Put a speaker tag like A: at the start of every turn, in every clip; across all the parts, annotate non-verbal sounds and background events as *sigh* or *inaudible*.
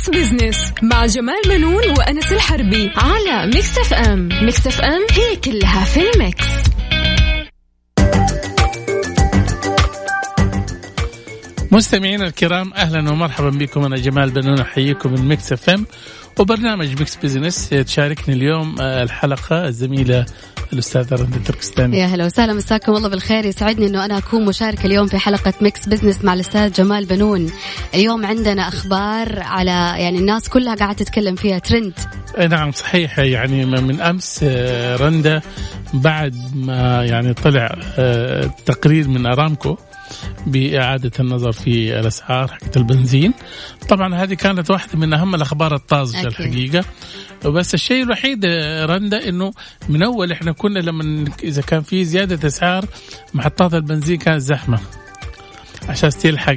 A: Mix Business مع جمال بنون وأنس الحربي على Mix FM Mix FM هي كلها في ال mix.
B: مستمعينا الكرام أهلا ومرحبا بكم. أنا جمال بنون أحييكم من Mix FM وبرنامج Mix Business تشاركني اليوم آه، الحلقة الزميلة الاستاذه رندا تركستاني
C: يا هلا وسهلا مساكم الله بالخير. يسعدني إنه أنا أكون مشاركة اليوم في حلقة Mix Business مع الأستاذ جمال بنون. اليوم عندنا أخبار على يعني الناس كلها قاعدة تتكلم فيها ترند
B: نعم صحيح. يعني من أمس آه، رندا بعد ما يعني طلع آه، تقرير من أرامكو بإعادة النظر في الأسعار حقت البنزين. طبعا هذه كانت واحدة من أهم الأخبار الطازجة أكيد. الحقيقة. بس الشيء الوحيد رندا إنه من أول إحنا كنا لما إذا كان في زيادة أسعار محطات البنزين كانت زحمة. عشان تلحق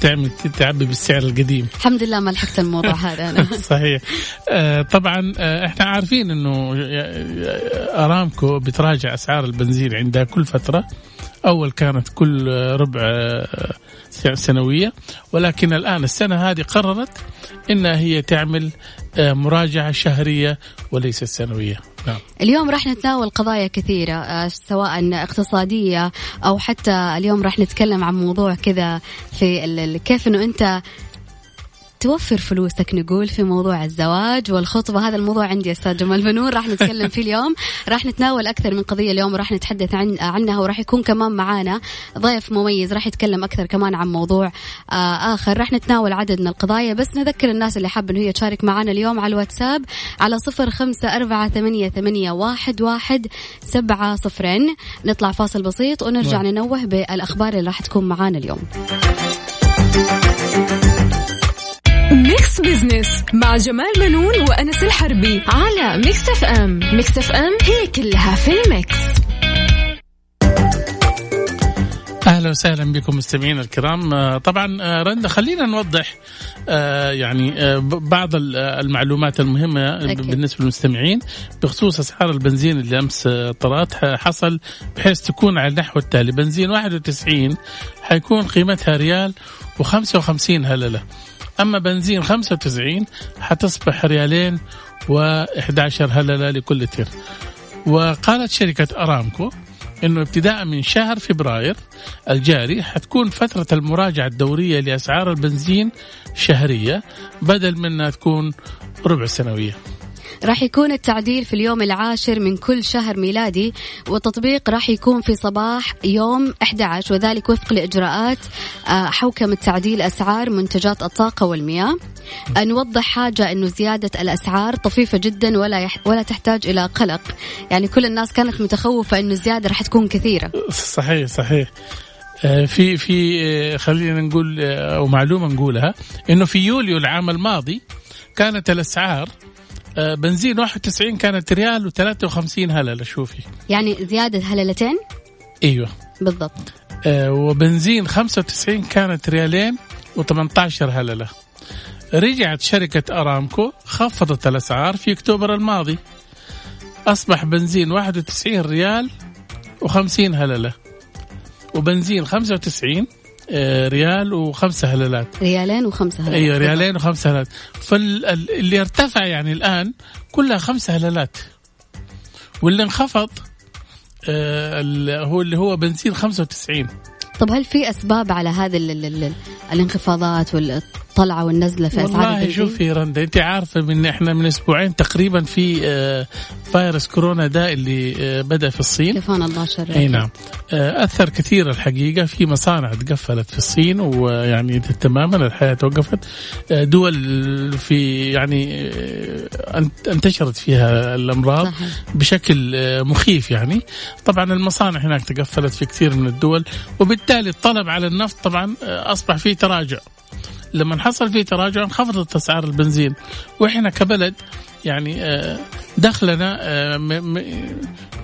B: تعمل تعبي بالسعر القديم.
C: الحمد لله ما لحقت الموضوع *laughs* هذا أنا.
B: صحيح. آه، طبعا آه، إحنا عارفين إنه أرامكو بتراجع أسعار البنزين عندها كل فترة. أول كانت كل ربع سنوية ولكن الآن السنة هذه قررت انها هي تعمل مراجعة شهرية وليست سنوية نعم.
C: اليوم راح نتناول قضايا كثيرة سواء اقتصادية أو حتى اليوم راح نتكلم عن موضوع كذا في كيف أنه أنت توفر فلوسك نقول في موضوع الزواج والخطبة. هذا الموضوع عندي أستاذ جمال بنور. راح نتكلم فيه اليوم. راح نتناول أكثر من قضية اليوم وراح نتحدث عن عنها وراح يكون كمان معانا ضيف مميز. راح يتكلم أكثر كمان عن موضوع آه آخر. راح نتناول عدد من القضايا. بس نذكر الناس اللي حابة إنه هي تشارك معانا اليوم على الواتساب على صفر خمسة أربعة ثمانية, ثمانية واحد, واحد سبعة صفرين. نطلع فاصل بسيط ونرجع نعم. ننوه بالأخبار اللي راح تكون معانا اليوم.
A: Mix Business مع جمال بنون وأنس الحربي على Mix FM Mix FM هي كلها في ال
B: mix. أهلا وسهلا بكم مستمعينا الكرام. آه، طبعا آه، رندا خلينا نوضح آه، يعني بعض المعلومات المهمة أكيد. بالنسبة للمستمعين بخصوص أسعار البنزين اللي أمس طلعت حصل بحيث تكون على النحو التالي. بنزين 91 حيكون قيمتها ريال و55 هللة. أما بنزين 95 حتصبح ريالين و11 هللة لكل لتر وقالت شركة أرامكو إنه ابتداء من شهر فبراير الجاري حتكون فترة المراجعة الدورية لأسعار البنزين شهرية بدل من أنها تكون ربع سنوية.
C: راح يكون التعديل في اليوم العاشر من كل شهر ميلادي والتطبيق راح يكون في صباح يوم 11 وذلك وفق لإجراءات آه، حوكمة تعديل أسعار منتجات الطاقة والمياه. نوضح حاجة أنه زيادة الأسعار طفيفة جدا ولا يح ولا تحتاج إلى قلق. يعني كل الناس كانت متخوفة أنه الزيادة راح تكون كثيرة.
B: صحيح صحيح. آه، في في آه، خلينا نقول أو معلومة نقولها إنه في يوليو العام الماضي كانت الأسعار آه، بنزين 91 كانت ريال و53 هلله شوفي.
C: يعني زيادة هللتين
B: أيوه.
C: بالضبط.
B: آه وبنزين 95 كانت ريالين و18 هلله رجعت شركة أرامكو خفضت الأسعار في أكتوبر الماضي. أصبح بنزين 91 ريال و50 هللة وبنزين 95 آه، ريال وخمسة هلالات.
C: ريالين وخمسة هلالات.
B: أيوه ريالين وخمسة هلالات. فاللي ارتفع يعني الآن كلها خمسة هلالات. واللي انخفض آه هو اللي هو بنزين 95
C: طب هل في أسباب على هذه الانخفاضات الطلعه والنزلة في اسعار
B: والله شوفي رندا أنت عارفة من إحنا من أسبوعين تقريبا في آه، فيروس كورونا ده اللي آه، بدأ في الصين.
C: كفانا الله شر
B: أي نعم. آه، أثر كثير الحقيقة في مصانع تقفلت في الصين ويعني تماما الحياة توقفت. دول في يعني انتشرت فيها الأمراض صحيح. بشكل مخيف يعني. طبعا المصانع هناك تقفلت في كثير من الدول وبالتالي الطلب على النفط طبعا أصبح فيه تراجع. لما حصل في تراجع انخفضت اسعار البنزين. وإحنا كبلد يعني آه، دخلنا آه،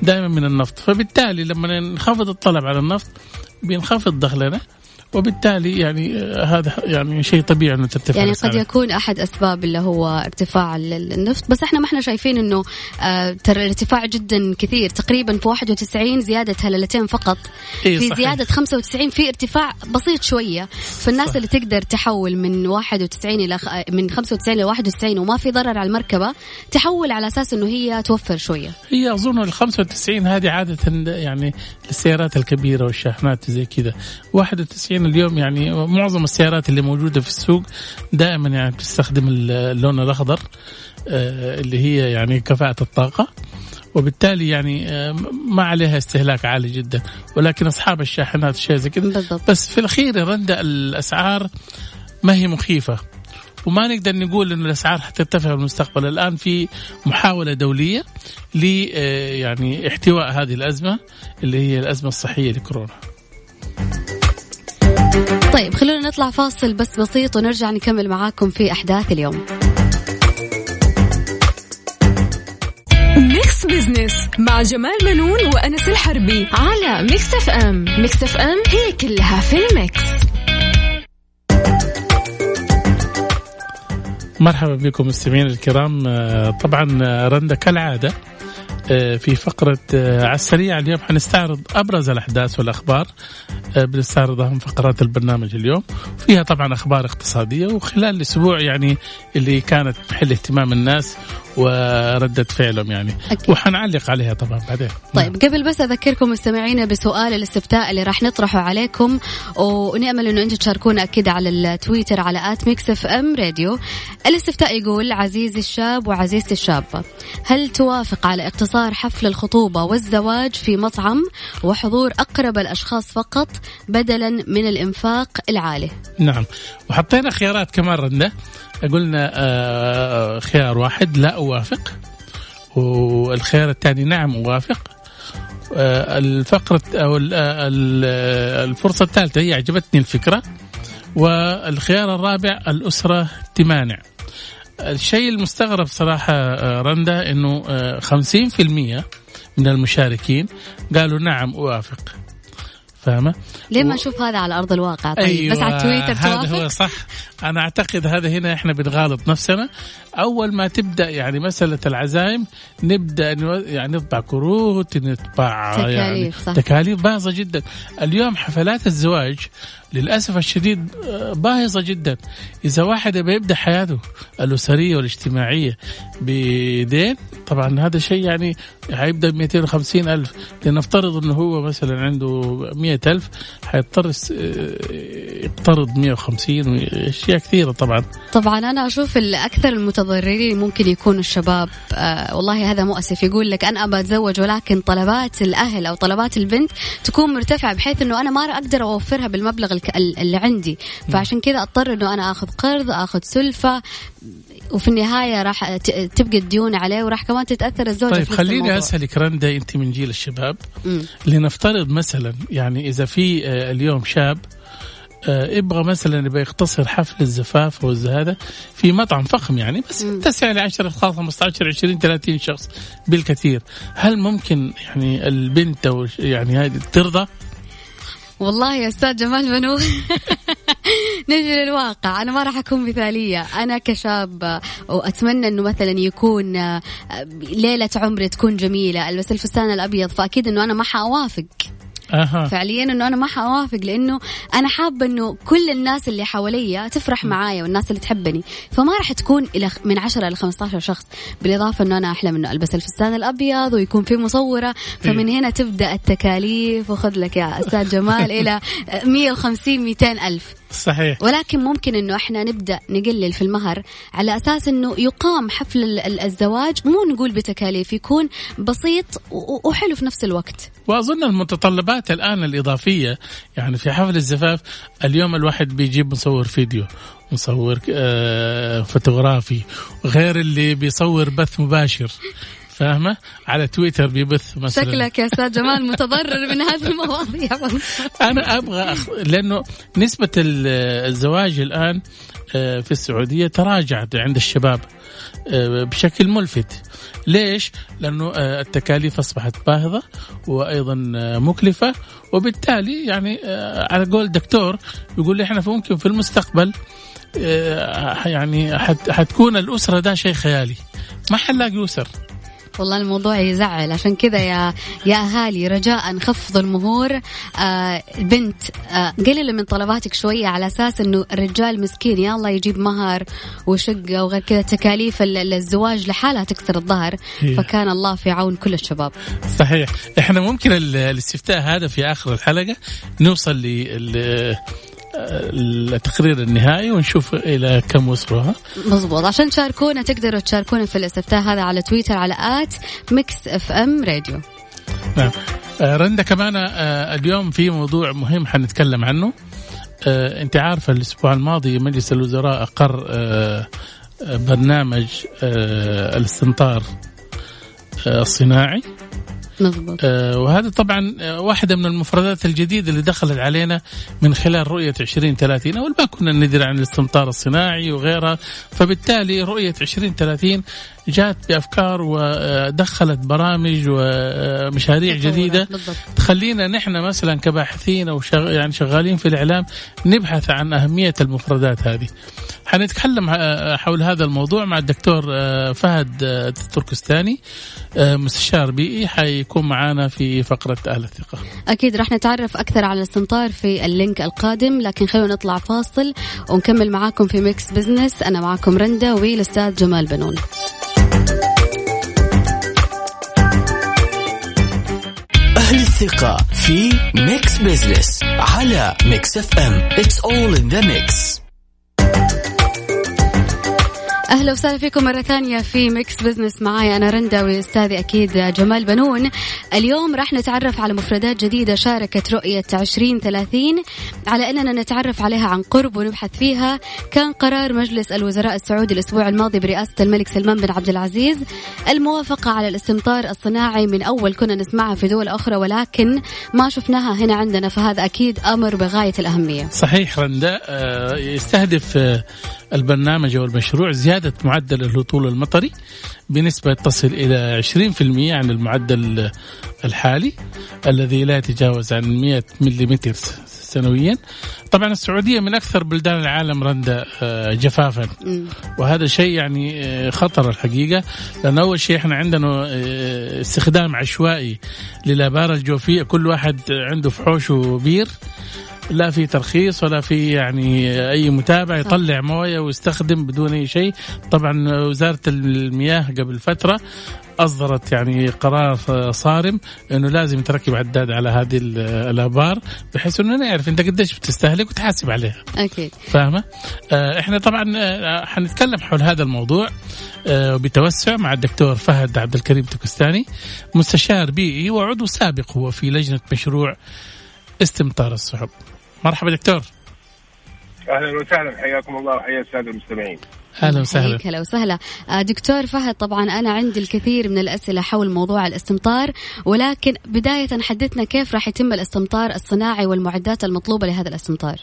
B: دائما من النفط. فبالتالي لما ينخفض الطلب على النفط بينخفض دخلنا. وبالتالي يعني هذا يعني شيء طبيعي أنه ترتفع
C: يعني قد يكون أحد أسباب اللي هو ارتفاع النفط بس إحنا ما إحنا شايفين إنه آه ترى الارتفاع جدا كثير تقريبا في 91 زيادة هللتين فقط.
B: إيه
C: في
B: صحيح.
C: زيادة 95 في ارتفاع بسيط شوية. فالناس صح. اللي تقدر تحول من 91 إلى من 95 إلى 91 وما في ضرر على المركبة تحول على أساس إنه هي توفر شوية.
B: هي أظن ال 95 هذه عادة يعني للسيارات الكبيرة والشاحنات زي كذا. 91 اليوم يعني معظم السيارات اللي موجودة في السوق دائما يعني بتستخدم اللون الأخضر آه، اللي هي يعني كفاءة الطاقة. وبالتالي يعني آه، ما عليها استهلاك عالي جدا. ولكن أصحاب الشاحنات شيء زي كذا بس في الأخير يا رندأ الأسعار ما هي مخيفة. وما نقدر نقول إنه الأسعار حترتفع في المستقبل. الآن في محاولة دولية ل آه، يعني احتواء هذه الأزمة اللي هي الأزمة الصحية لكورونا.
C: طيب خلونا نطلع فاصل بس بسيط ونرجع نكمل معاكم في أحداث اليوم.
A: Mix Business مع جمال بنون وأنس الحربي على Mix FM Mix FM هي كلها في ال mix.
B: مرحبا بكم مستمعين الكرام. آه، طبعا آه، رندا كالعادة آه، في فقرة على السريع اليوم حنستعرض أبرز الأحداث والأخبار بنستعرض أهم فقرات البرنامج اليوم. فيها طبعا أخبار اقتصادية وخلال الأسبوع يعني اللي كانت محل اهتمام الناس وردة فعلهم يعني. أكيد. وحنعلق عليها طبعا بعدين.
C: طيب نعم. قبل بس أذكركم مستمعينا بسؤال الاستفتاء اللي راح نطرحه عليكم ونأمل إنه أنتم تشاركونا أكيد على التويتر على at Mix FM Radio. الاستفتاء يقول عزيزي الشاب وعزيزتي الشابة هل توافق على اقتصار حفل الخطوبة والزواج في مطعم وحضور أقرب الأشخاص فقط بدلا من الإنفاق العالي؟
B: نعم. وحطينا خيارات كمان رنده قلنا آه، خيار واحد لا أوافق والخيار الثاني نعم أوافق آه، الفقرة أو آه، الفرصة الثالثة هي عجبتني الفكرة. والخيار الرابع الأسرة تمانع. الشيء المستغرب صراحة رندا أنه 50% من المشاركين قالوا نعم أوافق فاهمة؟
C: ليه ما نشوف هذا على أرض الواقع؟ طيب أيوة بس على تويتر
B: هذا هو صح. أنا أعتقد هذا هنا إحنا بنغالط نفسنا. أول ما تبدأ يعني مسألة العزائم نبدأ يعني نطبع كروت نطبع
C: تكاليف
B: يعني
C: صح.
B: تكاليف باهظة جدا. اليوم حفلات الزواج للأسف الشديد باهظة جدا. إذا واحد يبي يبدأ حياته الأسرية والاجتماعية بدين طبعا هذا شيء يعني حيبدأ ب 250 ألف. لنفترض إنه هو مثلا عنده 100 ألف حيضطر يقترض 150 واشياء كثيرة طبعا.
C: طبعا أنا أشوف الأكثر المتضررين ممكن يكونوا الشباب آه والله هذا مؤسف يقول لك أنا أبى أتزوج ولكن طلبات الأهل أو طلبات البنت تكون مرتفعة بحيث إنه أنا ما أقدر أوفرها بالمبلغ اللي عندي. فعشان كذا أضطر إنه أنا آخذ قرض آخذ سلفة وفي النهاية راح تبقى الديون عليه وراح كمان تتأثر الزوجة
B: طيب خليني أسألك رندا أنت من جيل الشباب. لنفترض مثلا يعني إذا في آه، اليوم شاب يبغى مثلا يبغى يختصر حفل الزفاف أو هذا في مطعم فخم يعني بس تسع ل 10 اشخاص 15 20 30 شخص بالكثير. هل ممكن يعني البنت أو يعني هذه ترضى؟
C: والله يا أستاذ جمال منو؟ *laughs* نجي للواقع. أنا ما راح أكون مثالية. أنا كشاب وأتمنى إنه مثلا يكون ليلة عمري تكون جميلة. البس الفستان الأبيض فأكيد إنه أنا ما حأوافق. أه. فعليا إنه أنا ما حوافق لأنه أنا حابة إنه كل الناس اللي حواليا تفرح معايا والناس اللي تحبني. فما راح تكون إلى من 10 ل 15 شخص. بالإضافة إنه أنا أحلم إنه ألبس الفستان الأبيض ويكون في مصورة. فمن هنا تبدأ التكاليف وخذ لك يا أستاذ جمال *laughs* إلى 150 200 ألف.
B: صحيح.
C: ولكن ممكن إنه إحنا نبدأ نقلل في المهر على أساس إنه يقام حفل الزواج مو نقول بتكاليف يكون بسيط وحلو في نفس الوقت.
B: وأظن المتطلبات الآن الإضافية يعني في حفل الزفاف اليوم الواحد بيجيب مصور فيديو مصور آه فوتوغرافي غير اللي بيصور بث مباشر. فاهمة؟ على تويتر بيبث
C: مثلا. شكلك يا أستاذ جمال متضرر من هذه المواضيع. *laughs*
B: أنا أبغى أخ... لأنه نسبة الزواج الآن آه، في السعودية تراجعت عند الشباب آه، بشكل ملفت. ليش؟ لأنه آه، التكاليف أصبحت باهظة وأيضا مكلفة. وبالتالي يعني على قول دكتور يقول إحنا ممكن في المستقبل يعني حتكون الأسرة ده شيء خيالي. ما حنلاقي أسر.
C: والله الموضوع يزعل. عشان كذا يا يا أهالي رجاء خفضوا المهور. آه بنت آه قللوا من طلباتك شوية على أساس إنه الرجال مسكين يا الله يجيب مهر وشقة وغير كذا تكاليف الزواج لحالها تكسر الظهر. إيه. فكان الله في عون كل الشباب.
B: صحيح. إحنا ممكن الاستفتاء هذا في آخر الحلقة نوصل ل التقرير النهائي ونشوف إلى كم وصلوا
C: مضبوط عشان تشاركونا تقدروا تشاركونا في الاستفتاء هذا على تويتر على آت Mix FM Radio.
B: نعم. آه، رندا كمان آه، اليوم في موضوع مهم حنتكلم عنه. آه، أنت عارفه الأسبوع الماضي مجلس الوزراء أقر برنامج الاستمطار الصناعي.
C: مضبوط.
B: آه وهذا طبعا آه، واحدة من المفردات الجديدة اللي دخلت علينا من خلال رؤية 2030 أول ما كنا ندري عن الاستمطار الصناعي وغيرها فبالتالي رؤية 2030 جات بأفكار ودخلت برامج ومشاريع جديدة. تخلينا نحن مثلا كباحثين أو شغ... يعني شغالين في الإعلام نبحث عن أهمية المفردات هذه. حنتكلم حول هذا الموضوع مع الدكتور فهد التركستاني مستشار بيئي حيكون معنا في فقرة أهل الثقة.
C: أكيد راح نتعرف أكثر على الاستمطار في اللينك القادم لكن خلونا نطلع فاصل ونكمل معاكم في Mix Business أنا معاكم رندا والاستاذ جمال بنون.
D: الثقة في Mix Business على Mix FM It's all in the mix.
C: أهلا وسهلا فيكم مرة ثانية في Mix Business معاي أنا رندا وأستاذي أكيد جمال بنون. اليوم راح نتعرف على مفردات جديدة شاركت رؤية 2030 على أننا نتعرف عليها عن قرب ونبحث فيها. كان قرار مجلس الوزراء السعودي الأسبوع الماضي برئاسة الملك سلمان بن عبد العزيز. الموافقة على الاستمطار الصناعي من أول كنا نسمعها في دول أخرى ولكن ما شفناها هنا عندنا فهذا أكيد أمر بغاية الأهمية.
B: صحيح رندا آه، يستهدف آه، البرنامج أو المشروع زيادة معدل الهطول المطري بنسبة تصل إلى 20% عن المعدل الحالي الذي لا يتجاوز عن 100 ملم سنويا. طبعا السعودية من أكثر بلدان العالم رندا آه، جفافا. وهذا شيء يعني آه، خطر الحقيقة لأن أول شيء إحنا عندنا آه، استخدام عشوائي للآبار الجوفية. كل واحد عنده في حوشه بير لا في ترخيص ولا في يعني أي متابعة يطلع موية ويستخدم بدون أي شيء طبعا وزارة المياه قبل فترة أصدرت يعني قرار صارم إنه لازم تركب عداد على هذه الأبار بحيث إنه نعرف أنت قديش بتستهلك وتحاسب عليها.
C: أكيد.
B: فاهمة؟ آه إحنا طبعا آه حنتكلم حول هذا الموضوع آه بتوسع مع الدكتور فهد عبد الكريم تكستاني مستشار بيئي وعضو سابق هو في لجنة مشروع استمطار السحب. مرحبا دكتور.
E: أهلا وسهلا. حياكم الله وحيا الساده المستمعين.
C: أهلا وسهلا. هلا وسهلا. آه، دكتور فهد طبعا أنا عندي الكثير من الأسئلة حول موضوع الاستمطار ولكن بداية حدثنا كيف راح يتم الاستمطار الصناعي والمعدات المطلوبة لهذا الاستمطار؟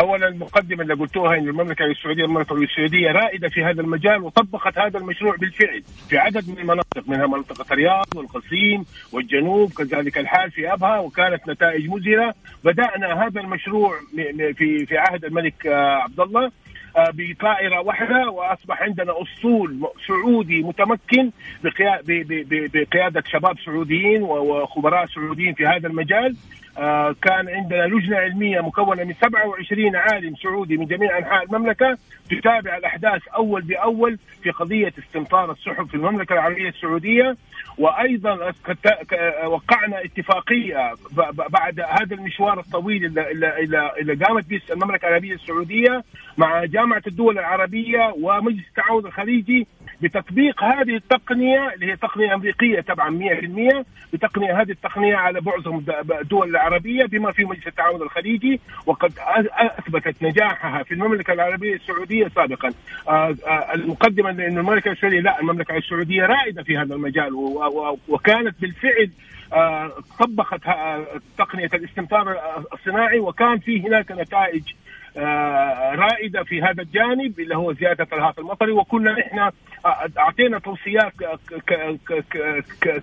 E: اولا المقدمة اللي قلتوها إن المملكة السعودية المملكة السعودية رائدة في هذا المجال وطبقت هذا المشروع بالفعل في عدد من المناطق منها منطقة الرياض والقصيم والجنوب كذلك الحال في أبها وكانت نتائج مذهله بدأنا هذا المشروع في في عهد الملك آه، عبد الله آه، بطائرة واحدة وأصبح عندنا اسطول سعودي متمكن بقيادة شباب سعوديين وخبراء سعوديين في هذا المجال. كان عندنا لجنة علمية مكونة من 27 عالم سعودي من جميع أنحاء المملكة تتابع الأحداث أول بأول في قضية استمطار السحب في المملكة العربية السعودية. وأيضا وقعنا اتفاقية بعد هذا المشوار الطويل اللي, قامت به المملكة العربية السعودية مع جامعة الدول العربية ومجلس التعاون الخليجي بتطبيق هذه التقنية اللي هي تقنية أمريكية طبعا 100% بتقنية هذه التقنية على معظم الدول العربية بما في مجلس التعاون الخليجي وقد أثبتت نجاحها في المملكة العربية السعودية سابقا. آه، آه، المقدمة إن المملكة السعودية لا المملكة السعودية رائدة في هذا المجال وكانت بالفعل طبقت تقنية الاستمطار الصناعي وكان في هناك نتائج آه، رائدة في هذا الجانب اللي هو زيادة الهاف المطري وكنا نحن آه، أعطينا توصيات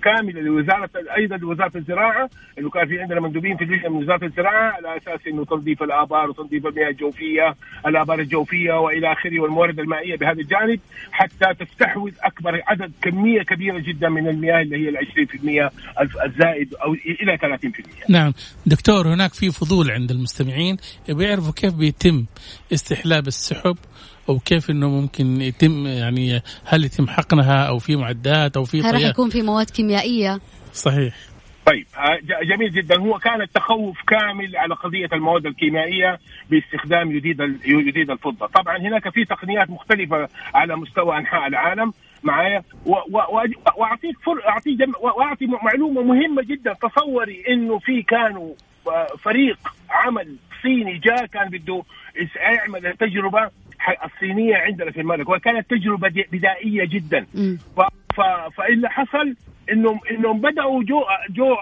E: كاملة لوزارة أيضا لوزارة الزراعة انه كان في عندنا مندوبين في من وزارة الزراعة على أساس إنه تنظيف الآبار وتنظيف المياه الجوفية الآبار الجوفية وإلى آخره والموارد المائية بهذا الجانب حتى تستحوذ أكبر عدد كمية كبيرة جدا من المياه اللي هي ال 20% الزائد أو إلى 30%
B: نعم. دكتور هناك في فضول عند المستمعين بيعرفوا كيف بيت يتم استحلاب السحب أو كيف إنه ممكن يتم يعني هل يتم حقنها أو في معدات أو في
C: هل راح يكون في مواد كيميائية؟
B: صحيح.
E: طيب آه، جميل جدا. هو كان التخوف كامل على قضية المواد الكيميائية باستخدام يديد يديد الفضة، طبعا هناك في تقنيات مختلفة على مستوى أنحاء العالم معايا. وأعطيك أعطيك وأعطي معلومة مهمة جدا. تصوري إنه في كانوا آه، فريق عمل صيني جاء كان بده يعمل التجربه الصينية عندنا في المملكة وكانت تجربة بدائية جدا. فاللي حصل انهم إنهم بدأوا جو جو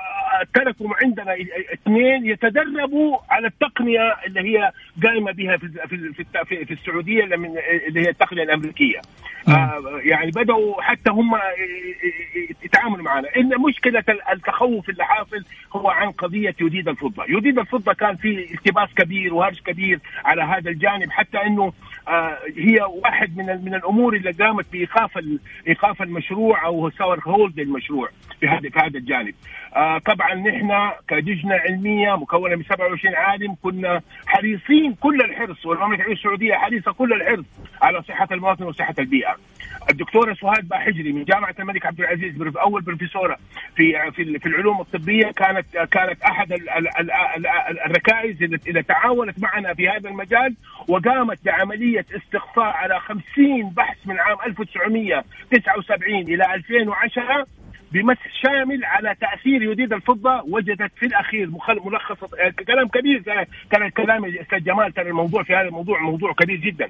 E: تركوا عندنا اثنين يتدربوا على التقنية اللي هي قايمه بها في في في السعودية اللي هي التقنية الأمريكية. آه يعني بدأوا حتى هم يتعاملوا معنا. إن مشكلة التخوف اللي حاصل هو عن قضية يديد الفضة. يديد الفضة كان في التباس كبير وهرج كبير على هذا الجانب حتى إنه آه هي واحد من من الأمور اللي قامت بإيقاف إيقاف المشروع أو ساور هولد المشروع في هذا في هذا الجانب. آه طبعا نحن كلجنه علمية مكونة من 27 عالم كنا حريصين كل الحرص والمملكة السعودية حريصة كل الحرص على صحة المواطن وصحة البيئة. الدكتوره سهاد باحجري من جامعة الملك عبد العزيز أول بروفيسورة في في العلوم الطبية كانت كانت أحد الركائز اللي تعاونت معنا في هذا المجال وقامت بعملية استقصاء على 50 بحث من عام 1979 إلى 2010 بمسح شامل على تأثير يديد الفضة وجدت في الأخير ملخص كلام كبير كان كلام الاستاذ جمال كان الموضوع في هذا الموضوع موضوع كبير جدا.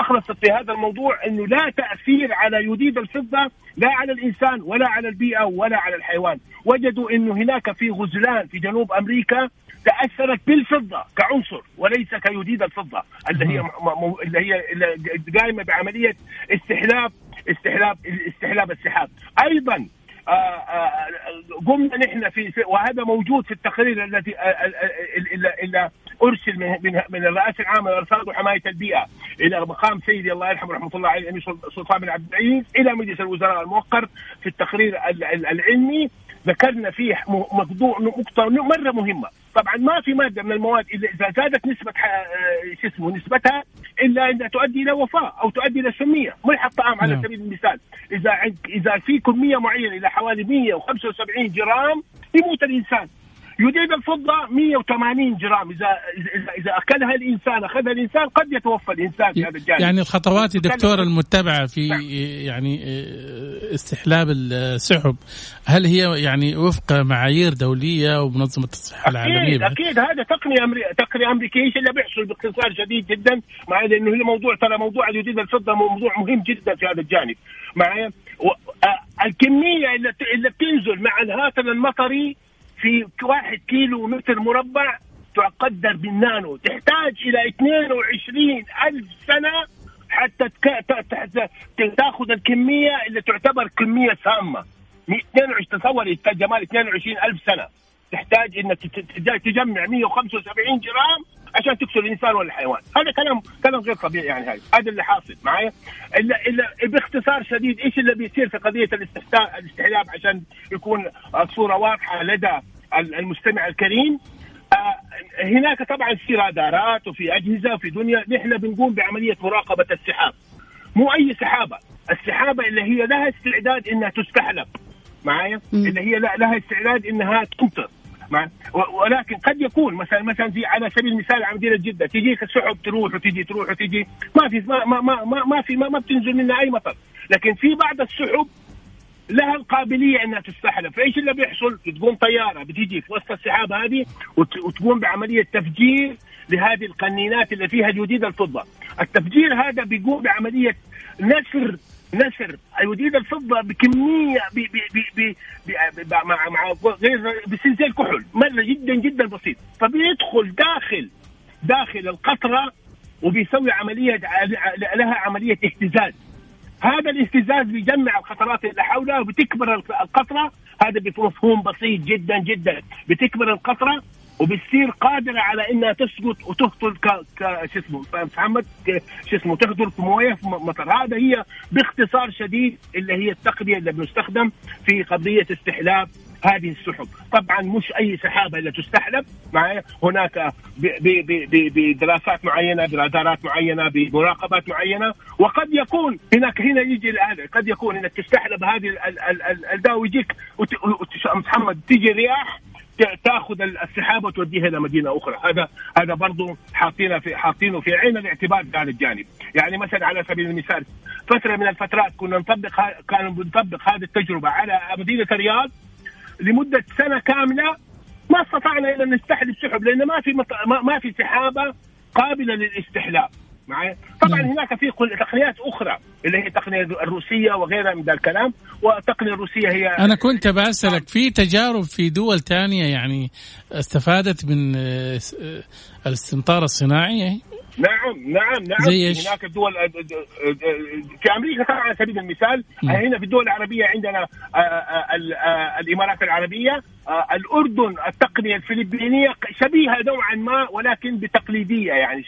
E: أخلصت في هذا الموضوع إنه لا تأثير على يديد الفضة لا على الإنسان ولا على البيئة ولا على الحيوان. وجدوا إنه هناك في غزلان في جنوب أمريكا تأثرت بالفضة كعنصر وليس كيديد الفضة اللي هي اللي هي قائمه بعملية استحلاب استحلاب استحلاب السحاب. أيضا آه، آه، قمنا نحن في وهذا موجود في التقرير الذي اللي أرسل من من الرئاسة العامة للأرصاد وحماية البيئة إلى مقام سيدي الله يرحمه رحمة الله عليه الأمير سلطان بن عبد العزيز إلى مجلس الوزراء الموقر في التقرير العلمي. ذكرنا فيه موضوع نقطه مرة مهمة. طبعا ما في مادة من المواد إذا زادت نسبة آه، شو اسمه نسبتها إلا انها تؤدي إلى وفاة أو تؤدي إلى سمية. ملح الطعام على نعم. سبيل المثال. إذا إذا في كمية معينة إلى حوالي 175 جرام يموت الإنسان. يديد الفضة 180 جرام. اذا اذا إذا أكلها الإنسان أخذها الإنسان قد يتوفى الإنسان في هذا الجانب.
B: يعني الخطوات يا دكتور المتبعة في نعم. يعني آه، استحلاب السحب هل هي يعني وفق معايير دولية ومنظمة الصحة العالمية؟
E: أكيد. هذا تقنية أمري... تقنية أمريكية إيش اللي بيحصل باختصار شديد جدا معي لأنه هي موضوع ترى موضوع يديد الفضة موضوع مهم جدا في هذا الجانب. معي و... آه، الكمية اللي, اللي بتنزل مع الهاتف المطري في واحد كيلو متر مربع تقدر بالنانو. تحتاج إلى 22 ألف سنة حتى تأخذ الكمية اللي تعتبر كمية سامة. 22 تصور جمال 22 ألف سنة. تحتاج إنك تجمع 175 جرام عشان تكسر الإنسان ولا الحيوان. هذا كلام كلام غير طبيعي يعني هذا. هذا اللي حاصل معايا. الا إلا باختصار شديد إيش اللي بيصير في قضية الاستحلاب عشان يكون الصورة واضحة لدى المستمع الكريم. آه، هناك طبعا في رادارات وفي أجهزة وفي دنيا. نحن بنقوم بعملية مراقبة السحاب. مو أي سحابة. السحابة اللي هي لها استعداد إنها تستحلب. معايا؟ اللي هي لها استعداد إنها تمطر ولكن قد يكون مثلا مثلا في على سبيل المثال على مدينه جده تجيك السحب تروح وتجي تروح وتجي. ما في ما ما ما, ما في ما, ما بتنزل منها أي مطر. لكن في بعض السحب لها القابلية إنها تستحلب، فإيش اللي بيحصل؟ تقوم طيارة بتيجي في وسط السحاب هذه وتقوم بعملية تفجير لهذه القنينات اللي فيها يوديد الفضة، التفجير هذا بيقوم بعملية نشر نشر ايوديد الفضة بكمية بي بي بي بي مع مع غير بسلسل كحول. مرة جدا جدا بسيط. فبيدخل داخل داخل القطرة وبيسوي عملية لها عملية اهتزاز. هذا الاهتزاز بيجمع القطرات اللي حولها وبتكبر القطرة. هذا بمفهوم بسيط جدا جدا. بتكبر القطرة وبتصير قادرة على إنها تسقط وتهطل ك شو اسمه محمد؟ شو اسمه تهطل في موية في مطر. هذا هي باختصار شديد اللي هي التقنيه اللي بنستخدم في قضية استحلاب هذه السحب. طبعا مش أي سحابه الا تستحلب معي؟ هناك بدراسات معينة برادارات معينة بمراقبات معينة. وقد يكون هناك هنا يجي الآن قد يكون إنك تستحلب هذه الدواء ويجيك محمد تيجي رياح تأخذ السحابه وتوديها إلى مدينة أخرى. هذا هذا برضه حاطينه في حاطينه في عين الاعتبار في هذا الجانب. يعني مثلا على سبيل المثال فترة من الفترات كنا نطبق كانوا بنطبق هذه التجربة على مدينة الرياض. لمدة سنة كاملة ما استطعنا إلا نستحلب سحب لأن ما في مط... ما في سحابة قابلة للاستحلاب معي طبعا مم. هناك في تقنيات أخرى اللي هي التقنية الروسية وغيرها من ذا الكلام والتقنية الروسية هي
B: أنا كنت بسالك في تجارب في دول ثانية يعني استفادت من آه، آه، الاستمطار الصناعي
E: نعم نعم نعم
B: زي؟
E: هناك الدول في أمريكا على سبيل المثال م. هنا في الدول العربية عندنا الإمارات العربية الأردن التقنية الفلبينية شبيهة نوعا ما ولكن بتقليدية يعني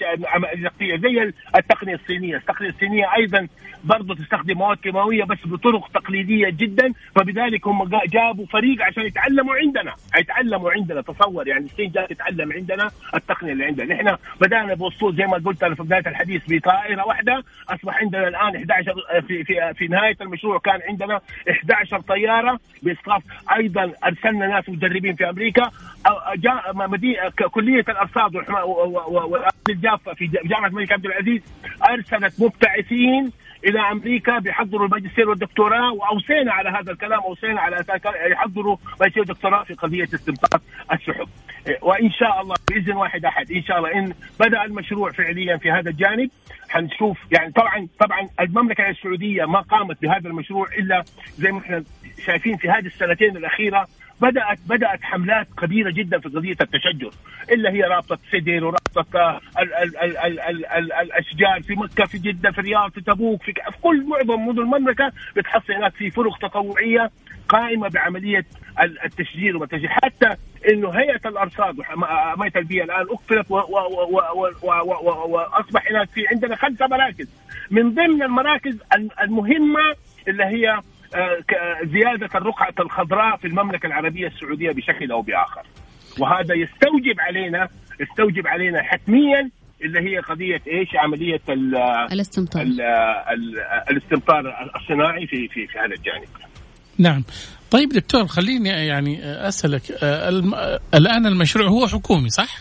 E: زي التقنية الصينية، التقنية الصينية أيضا برضه تستخدم مواد كيماوية بس بطرق تقليدية جدا فبذلك هم جابوا فريق عشان يتعلموا عندنا، يتعلموا عندنا تصور يعني الصين جات تتعلم عندنا التقنية اللي عندنا، نحن بدأنا بوصول زي ما قلت أنا في بداية الحديث بطائرة واحدة. أصبح عندنا الآن 11 في في في نهاية المشروع كان عندنا 11 طيارة باصراف أيضا أرسلنا ناس مدربين في أمريكا. جاء مدينه كلية الأرصاد والجافه في جامعة الملك عبد العزيز أرسلت مبتعثين إلى أمريكا بيحضروا الماجستير والدكتوراه وأوصينا على هذا الكلام أوصينا على يحضروا ماجستير والدكتوراه في قضية استنباط السحب. وإن شاء الله بإذن واحد أحد إن شاء الله إن بدأ المشروع فعليا في هذا الجانب. حنشوف يعني طبعا طبعا المملكة السعودية ما قامت بهذا المشروع إلا زي ما إحنا شايفين في هذه السنتين الأخيرة. بدات بدات حملات كبيره جدا في قضيه التشجر اللي هي رابطه سدر ورابطه ال ال ال ال ال ال الاشجار في مكه في جده في الرياض في تبوك في, في كل معظم مدن المملكه بتحصل هناك في فرق تطوعيه قائمه بعمليه التشجير والتشجير حتى انه هيئه الارصاد وحمايه البيئه الان اقفلت واصبح هناك في عندنا خمسه مراكز من ضمن المراكز المهمه اللي هي آه، زيادة الرقعة الخضراء في المملكة العربية السعودية بشكل أو بآخر. وهذا يستوجب علينا يستوجب علينا حتميا اللي هي قضية إيش؟ عملية
C: الاستمطار.
E: الاستمطار الصناعي في في في هذا الجانب.
B: نعم. طيب دكتور خليني يعني أسألك آه، الآن المشروع هو حكومي صح؟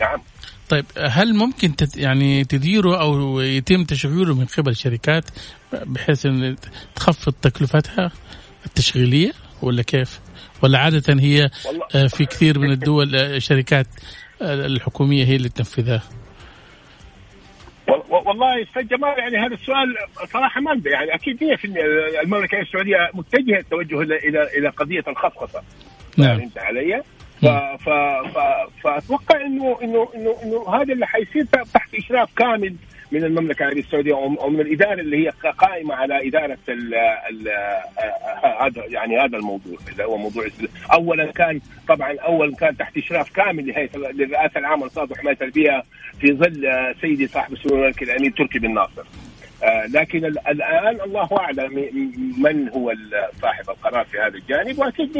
E: نعم.
B: طيب هل ممكن تت يعني تديره أو يتم تشغيله من قبل شركات بحيث إن تخفض تكلفتها التشغيلية ولا كيف؟ ولا عادة هي آه، في كثير من الدول الشركات الحكومية هي اللي تنفذها؟
E: والله أستاذ جمال يعني هذا السؤال صراحة ما يعني أكيد 100% المملكة السعودية متجهة التوجه إلى إلى قضية الخصخصة
B: نعم
E: فهمت علي؟ ف ف ف فأتوقع انه انه انه إنه هذا اللي حيصير تحت إشراف كامل من المملكة العربيه السعودية أو من الإدارة اللي هي قائمة على إدارة ال ال هذا يعني هذا الموضوع اللي هو موضوع اولا كان طبعا اولا كان تحت إشراف كامل لهيئه للرئاسه العامه للصاد وحمايه البيئه في ظل سيدي صاحب السمو الملكي الامير تركي بن ناصر. آه لكن الآن الله أعلم من هو صاحب القرار في هذا الجانب وأكيد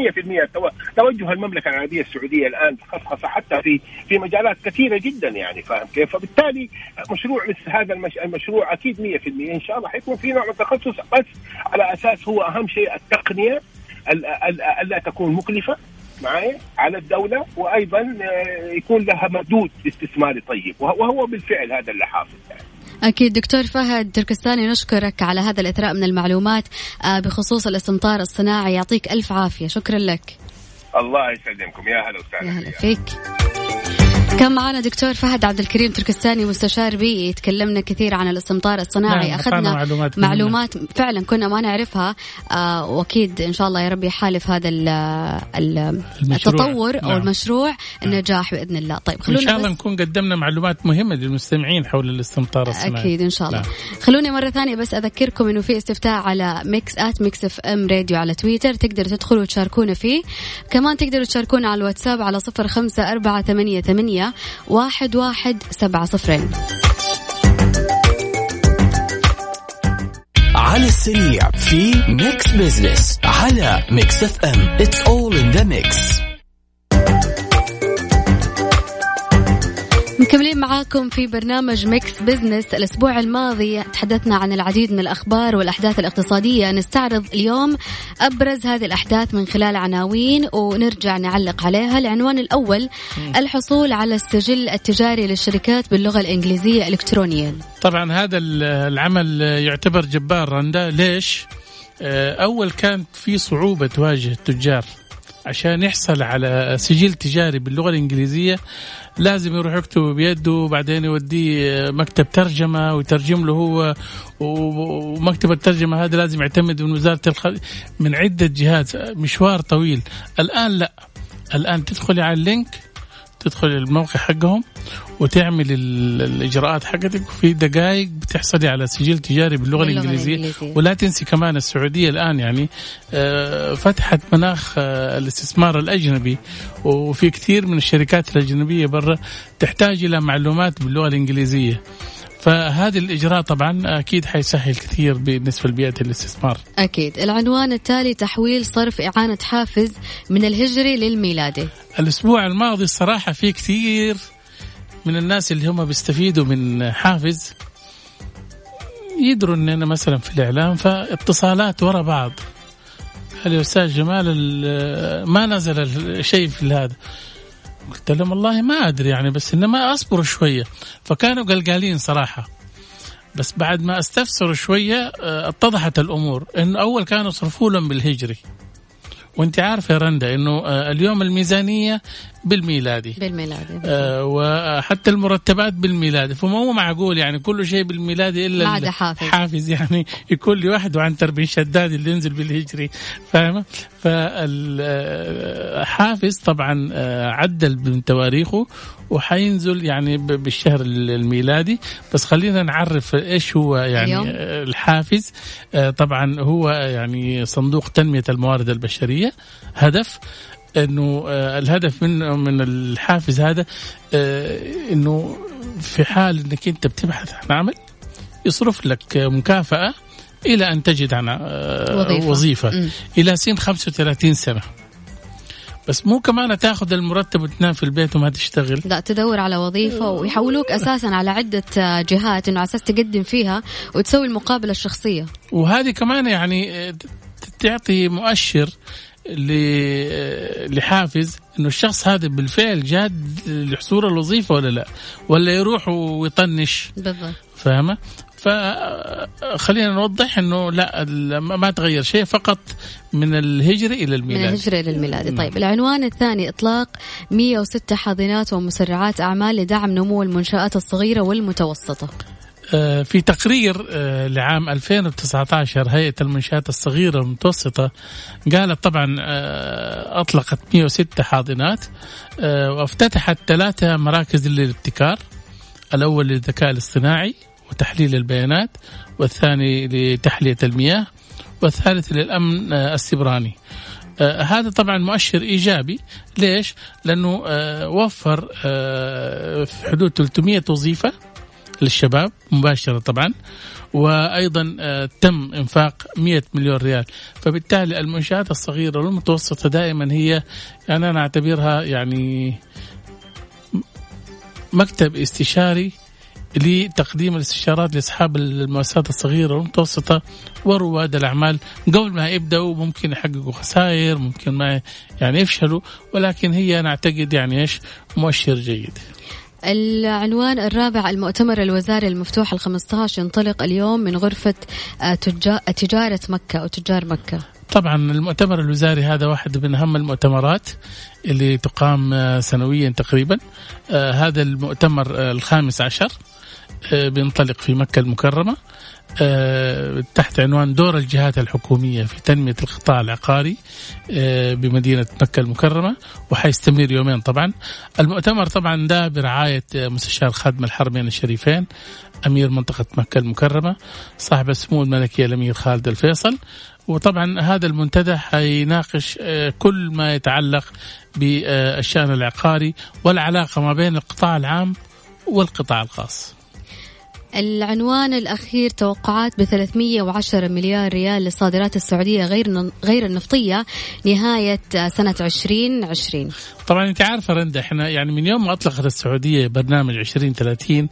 E: 100% توجه المملكة العربية السعودية الآن تخصص حتى في في مجالات كثيرة جدا يعني فاهم كيف؟ فبالتالي مشروع مثل هذا المش... المشروع أكيد 100% إن شاء الله حيكون في نوع من التخصص بس على أساس هو أهم شيء التقنية ألا تكون مكلفة معي على الدولة وأيضا آه، يكون لها مردود استثماري طيب وهو بالفعل هذا اللي حاصل يعني.
C: أكيد دكتور فهد تركستاني نشكرك على هذا الإثراء من المعلومات آه، بخصوص الاستمطار الصناعي. يعطيك ألف عافية. شكرا لك.
E: الله يسلمكم يا هلا وسهلا.
C: يا هلا فيك. كان معنا دكتور فهد عبد الكريم تركستاني مستشار بيئي تكلمنا كثير عن الاستمطار الصناعي.
B: نعم
C: أخذنا
B: معلومات,
C: معلومات فعلا كنا ما نعرفها. آه وأكيد إن شاء الله يا رب يحالف هذا ال ال التطور نعم. أو المشروع النجاح بإذن الله. طيب
B: خلونا ان شاء الله نكون قدمنا معلومات مهمة للمستمعين حول الاستمطار الصناعي.
C: أكيد إن شاء الله. نعم. خلوني مرة ثانية بس أذكركم إنه في استفتاء على Mix at Mix FM Radio على تويتر تقدروا تدخلوا وتشاركونا فيه. كمان تقدروا تشاركونا على الواتساب على صفر خمسة أربعة ثمانية, ثمانية واحد واحد سبعة صفرين
D: على السريع في Mix Business على Mix FM It's all in the mix
C: مكملين معاكم في برنامج Mix Business الأسبوع الماضي تحدثنا عن العديد من الأخبار والأحداث الاقتصادية. نستعرض اليوم أبرز هذه الأحداث من خلال عناوين ونرجع نعلق عليها. العنوان الأول الحصول على السجل التجاري للشركات باللغة الإنجليزية إلكترونيا.
B: طبعا هذا العمل يعتبر جبار رندا. ليش؟ آه، أول كانت في صعوبة تواجه التجار. عشان يحصل على سجل تجاري باللغة الإنجليزية لازم يروح يكتب بيده وبعدين يوديه مكتب ترجمة ويترجم له هو. ومكتب الترجمة هذا لازم يعتمد من وزارة الخارجية من عدة جهات مشوار طويل. الآن لا. الآن تدخلي على اللينك تدخل الموقع حقهم وتعمل الإجراءات حقتك وفي دقائق بتحصلي على سجل تجاري باللغة, باللغة الإنجليزية. الإنجليزية. ولا تنسي كمان السعودية الآن يعني آه، فتحت مناخ آه، الاستثمار الأجنبي. وفي كثير من الشركات الأجنبية برا تحتاج إلى معلومات باللغة الإنجليزية. فهذا الإجراء طبعا أكيد حيسهل كثير بالنسبة لبيئة الاستثمار.
C: أكيد، العنوان التالي تحويل صرف إعانة حافز من الهجري للميلادي.
B: الأسبوع الماضي الصراحة في كثير من الناس اللي هم بيستفيدوا من حافز يدروا إننا مثلا في الإعلام فاتصالات ورا بعض قال يا أستاذ جمال ما نزل شيء في هذا قلت لهم والله ما أدري يعني بس انما أصبروا شوية. فكانوا قلقالين صراحة. بس بعد ما استفسروا شوية آه، اتضحت الأمور. إنه أول كانوا يصرفوا لهم بالهجري. وأنت عارفة يا رندا إنه آه، اليوم الميزانية بالميلادي.
C: بالميلادي
B: آه وحتى المرتبات بالميلادي. فما هو معقول يعني كل شيء بالميلادي إلا
C: ما عدا حافز.
B: حافز يعني يكون لي واحد وعن تربين شداد اللي ينزل بالهجري فاهمه فالحافز طبعا آه، عدل من تواريخه وحينزل يعني بالشهر الميلادي. بس خلينا نعرف إيش هو يعني اليوم. الحافز. آه، طبعا هو يعني صندوق تنمية الموارد البشرية هدف. إنه آه، الهدف من من الحافز هذا آه، إنه في حال إنك أنت بتبحث عن عمل يصرف لك مكافأة إلى أن تجد عن وظيفة, وظيفة. إلى سن 35 سنة. بس مو كمان تأخذ المرتب وتنام في البيت وما تشتغل.
C: لا تدور على وظيفة ويحولوك أساسا على عدة جهات إنه على أساس تقدم فيها وتسوي المقابلة الشخصية.
B: وهذه كمان يعني تعطي مؤشر لحافز إنه الشخص هذا بالفعل جاد لحصول الوظيفة ولا لا؟ ولا يروح ويطنش؟
C: بالضبط.
B: فاهمة؟ فخلينا نوضح إنه لا ما تغير شيء فقط من الهجري إلى الميلاد.
C: من الهجري إلى الميلاد. نعم. طيب العنوان الثاني إطلاق 106 حاضنات ومسرعات أعمال لدعم نمو المنشآت الصغيرة والمتوسطة.
B: آه، في تقرير آه، لعام 2019 هيئة المنشآت الصغيرة والمتوسطة قالت طبعا آه، أطلقت 106 حاضنات وافتتحت ثلاثة مراكز للابتكار الأول للذكاء الاصطناعي وتحليل البيانات والثاني لتحلية المياه والثالث للأمن السبراني هذا طبعا مؤشر إيجابي ليش؟ لأنه وفر في حدود 300 وظيفة للشباب مباشرة طبعا وأيضا آه، تم إنفاق 100 مليون ريال. فبالتالي المنشآت الصغيرة والمتوسطة دائما هي أنا أعتبرها يعني مكتب استشاري لتقديم الاستشارات لأصحاب المؤسسات الصغيرة والمتوسطة ورواد الأعمال. قبل ما يبدأوا ممكن يحققوا خسائر ممكن ما يعني يفشلوا ولكن هي أنا اعتقد يعني إيش؟ مؤشر جيد.
C: العنوان الرابع المؤتمر الوزاري المفتوح ال 15 ينطلق اليوم من غرفة آه، تجارة مكة أو تجار مكة.
B: طبعا المؤتمر الوزاري هذا واحد من أهم المؤتمرات اللي تقام آه، سنويا تقريبا. آه، هذا المؤتمر الخامس عشر. بينطلق في مكة المكرمة آه، تحت عنوان دور الجهات الحكومية في تنمية القطاع العقاري آه، بمدينة مكة المكرمة وحيستمر يومين طبعا. المؤتمر طبعا ده برعاية مستشار خادم الحرمين الشريفين أمير منطقة مكة المكرمة صاحب السمو الملكي الأمير خالد الفيصل. وطبعا هذا المنتدى حيناقش آه، كل ما يتعلق بالشأن العقاري والعلاقة ما بين القطاع العام والقطاع الخاص.
C: العنوان الأخير توقعات ب 310 مليار ريال للصادرات السعودية غير غير النفطية نهاية سنة 2020
B: طبعا أنت عارفة رندا إحنا يعني من يوم ما أطلقت السعودية برنامج 2030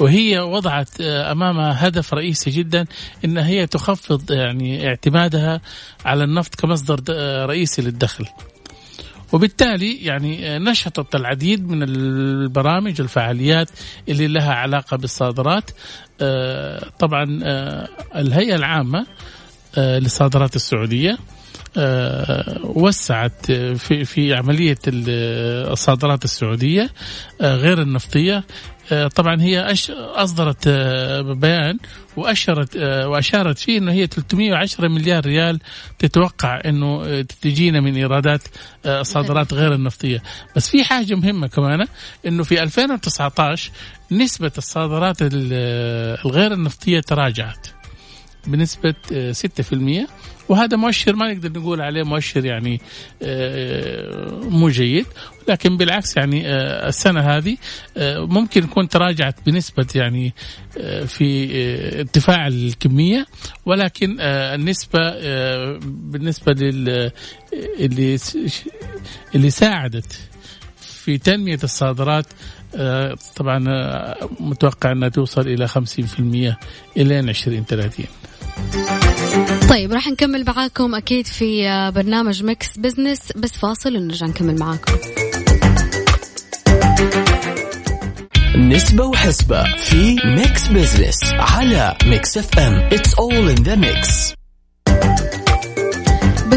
B: وهي وضعت أمامها هدف رئيسي جدا أن هي تخفض يعني اعتمادها على النفط كمصدر رئيسي للدخل. وبالتالي يعني نشطت العديد من البرامج والفعاليات اللي لها علاقة بالصادرات. آه، طبعا آه، الهيئة العامة آه، للصادرات السعودية وسعت في في عملية الصادرات السعودية غير النفطية. آه، طبعا هي أصدرت آه، بيان وأشرت آه، وأشارت فيه إنه هي 310 مليار ريال تتوقع إنه تجينا من إيرادات الصادرات غير النفطية، بس في حاجة مهمة كمان إنه في 2019 نسبة الصادرات الغير النفطية تراجعت بنسبة 6% وهذا مؤشر ما نقدر نقول عليه مؤشر يعني آه، مو جيد. لكن بالعكس يعني آه، السنة هذه آه، ممكن يكون تراجعت بنسبة يعني في ارتفاع الكمية. ولكن النسبة بالنسبة لل اللي اللي ساعدت في تنمية الصادرات طبعا متوقع أنها توصل إلى 50% إلى 2030
C: طيب راح نكمل معاكم أكيد في آه، برنامج Mix Business بس فاصل ونرجع نكمل معاكم.
D: نسبة وحسبة في Mix Business على Mix FM It's all in the mix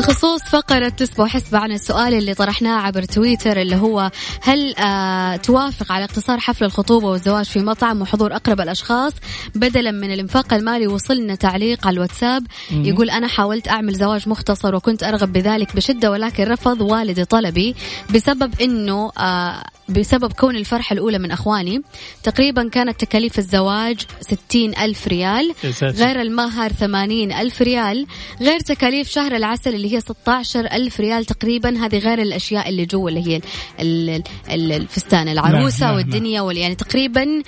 C: بخصوص فقرة نسبة وحسبة عن السؤال اللي طرحناه عبر تويتر اللي هو هل آه توافق على اقتصار حفل الخطوبة والزواج في مطعم وحضور أقرب الأشخاص؟ بدلا من الإنفاق المالي وصلنا تعليق على الواتساب يقول أنا حاولت أعمل زواج مختصر وكنت أرغب بذلك بشدة ولكن رفض والدي طلبي بسبب أنه آه بسبب كون الفرحة الأولى من أخواني. تقريبا كانت تكاليف الزواج ستين ألف ريال غير المهر ثمانين ألف ريال غير تكاليف شهر العسل اللي هي 16 ألف ريال تقريبا. هذه غير الأشياء اللي جوا اللي هي الفستان العروسة نعم والدنيا نعم. يعني تقريبا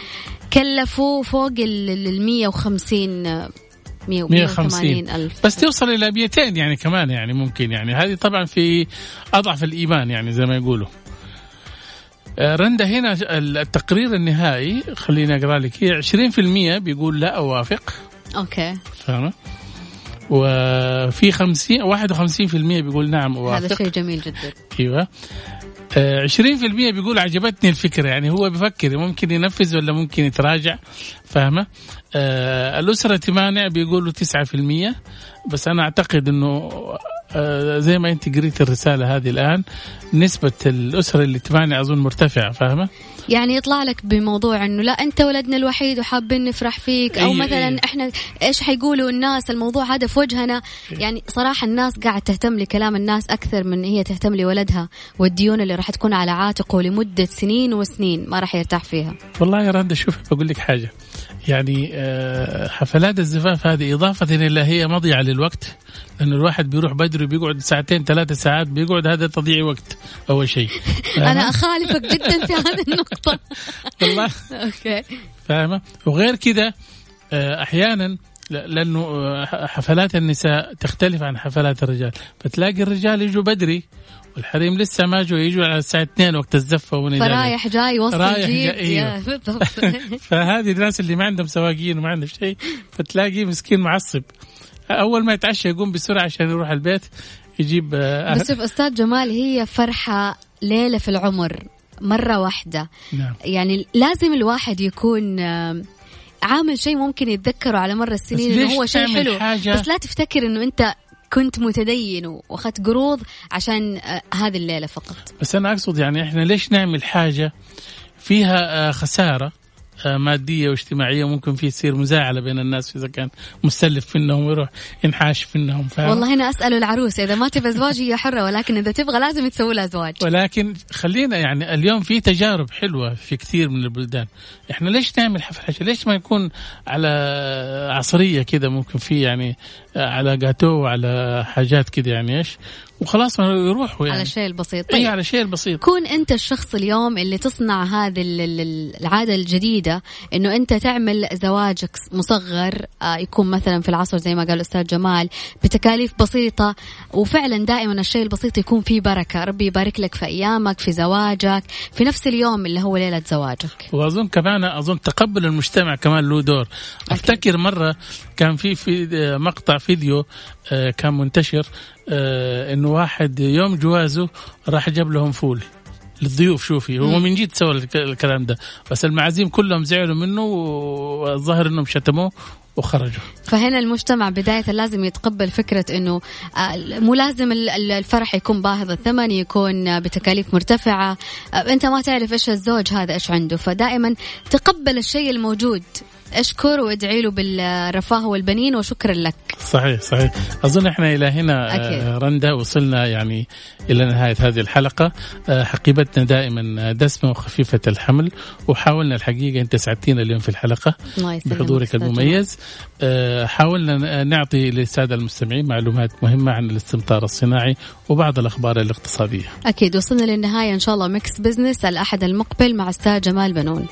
C: كلفوا فوق ال 150 150 ألف.
B: بس توصل إلى 200 يعني كمان يعني ممكن يعني. هذه طبعا في أضعف الإيمان يعني زي ما يقولوا. رندا هنا التقرير النهائي خليني أقرأ لك هي 20% بيقول لا أوافق.
C: أوكي.
B: فاهمه وفي 50 51% بيقول نعم أوافق.
C: هذا شيء جميل جدا.
B: أيوه. 20% آه، بيقول عجبتني الفكرة يعني هو بيفكر ممكن ينفذ ولا ممكن يتراجع. فاهمه آه الأسرة تمانع بيقولوا 9% بس أنا أعتقد إنه آه زي ما انت قريت الرسالة هذه الآن نسبة الأسرة اللي تمانع أظن مرتفعة فاهمة؟
C: يعني يطلع لك بموضوع إنه لا أنت ولدنا الوحيد وحابين نفرح فيك أو أيه مثلا أيه. إحنا إيش حيقولوا الناس؟ الموضوع هذا في وجهنا. أيه. يعني صراحة الناس قاعد تهتم لكلام الناس أكثر من هي تهتم لولدها والديون اللي راح تكون على عاتقه لمدة سنين وسنين ما راح يرتاح فيها.
B: والله يا رندا شوف بقول لك حاجة. يعني آه، حفلات الزفاف هذه إضافة إلى هي مضيعة للوقت لأن الواحد بيروح بدري بيقعد ساعتين ثلاثة ساعات بيقعد هذا تضييع وقت أول شيء. *laughs*
C: أنا أخالفك جدا في هذه النقطة. *laughs*
B: والله. أوكي. فاهمة؟ وغير كذا آه، أحيانا لأنه آه، حفلات النساء تختلف عن حفلات الرجال فتلاقي الرجال يجوا بدري والحريم لسه ما جو يجوا على الساعة 2 وقت الزفة
C: ومن فرايح جاي وسط رايح جاي
B: إيوه *laughs* فهذه الناس اللي ما عندهم سواقين وما عندهم شيء فتلاقيه مسكين معصب أول ما يتعشى يقوم بسرعة عشان يروح البيت يجيب
C: أهل. بس شوف أستاذ جمال هي فرحة ليلة في العمر مرة واحدة
B: نعم.
C: يعني لازم الواحد يكون عامل شيء ممكن يتذكره على مر السنين إنه هو شيء حلو حاجة؟ بس لا تفتكر إنه أنت كنت متدين وأخذت قروض عشان آه، هذه الليلة فقط.
B: بس أنا أقصد يعني إحنا ليش نعمل حاجة فيها آه، خسارة آه، مادية واجتماعية ممكن في تصير مزاعلة بين الناس إذا كان مستلف منهم ويروح ينحاش منهم
C: فاهم؟ والله هنا اساله العروس إذا ما تبغى زواج هي حرة ولكن إذا تبغى لازم تسوي لها زواج
B: ولكن خلينا يعني اليوم في تجارب حلوة في كثير من البلدان. إحنا ليش نعمل حفل ليش ما يكون على عصرية كذا ممكن في يعني على جاتو وعلى حاجات كذا يعني إيش؟ وخلاص يروحوا يعني.
C: على الشيء البسيط.
B: طيب. اي على الشيء البسيط.
C: كون أنت الشخص اليوم اللي تصنع هذه العادة الجديدة إنه أنت تعمل زواجك مصغر آه، يكون مثلا في العصر زي ما قال الأستاذ جمال بتكاليف بسيطة وفعلا دائما الشيء البسيط يكون فيه بركة. ربي يبارك لك في أيامك في زواجك في نفس اليوم اللي هو ليلة زواجك.
B: وأظن كمان أظن تقبل المجتمع كمان له دور. أفتكر مرة كان في في مقطع فيديو آه، كان منتشر آه، إنه واحد يوم جوازه راح جاب لهم فول للضيوف شوفي هو من جد سوى الكلام ده. بس المعازيم كلهم زعلوا منه والظاهر إنهم شتموه وخرجوا.
C: فهنا المجتمع بداية لازم يتقبل فكرة أنه آه، مو لازم الفرح يكون باهظ الثمن يكون بتكاليف مرتفعة. أنت ما تعرف إيش الزوج هذا إيش عنده. فدائما تقبل الشيء الموجود. أشكر وادعي له بالرفاه والبنين وشكرا لك.
B: صحيح صحيح. أظن إحنا إلى هنا أكيد. آه، رندا وصلنا يعني إلى نهاية هذه الحلقة. آه، حقيبتنا دائما دسمة وخفيفة الحمل وحاولنا الحقيقة أنت سعدتينا اليوم في الحلقة بحضورك المميز. آه، حاولنا نعطي للسادة المستمعين معلومات مهمة عن الاستمطار الصناعي وبعض الأخبار الاقتصادية.
C: أكيد وصلنا للنهاية إن شاء الله. Mix Business الأحد المقبل مع أستاذ جمال بنون.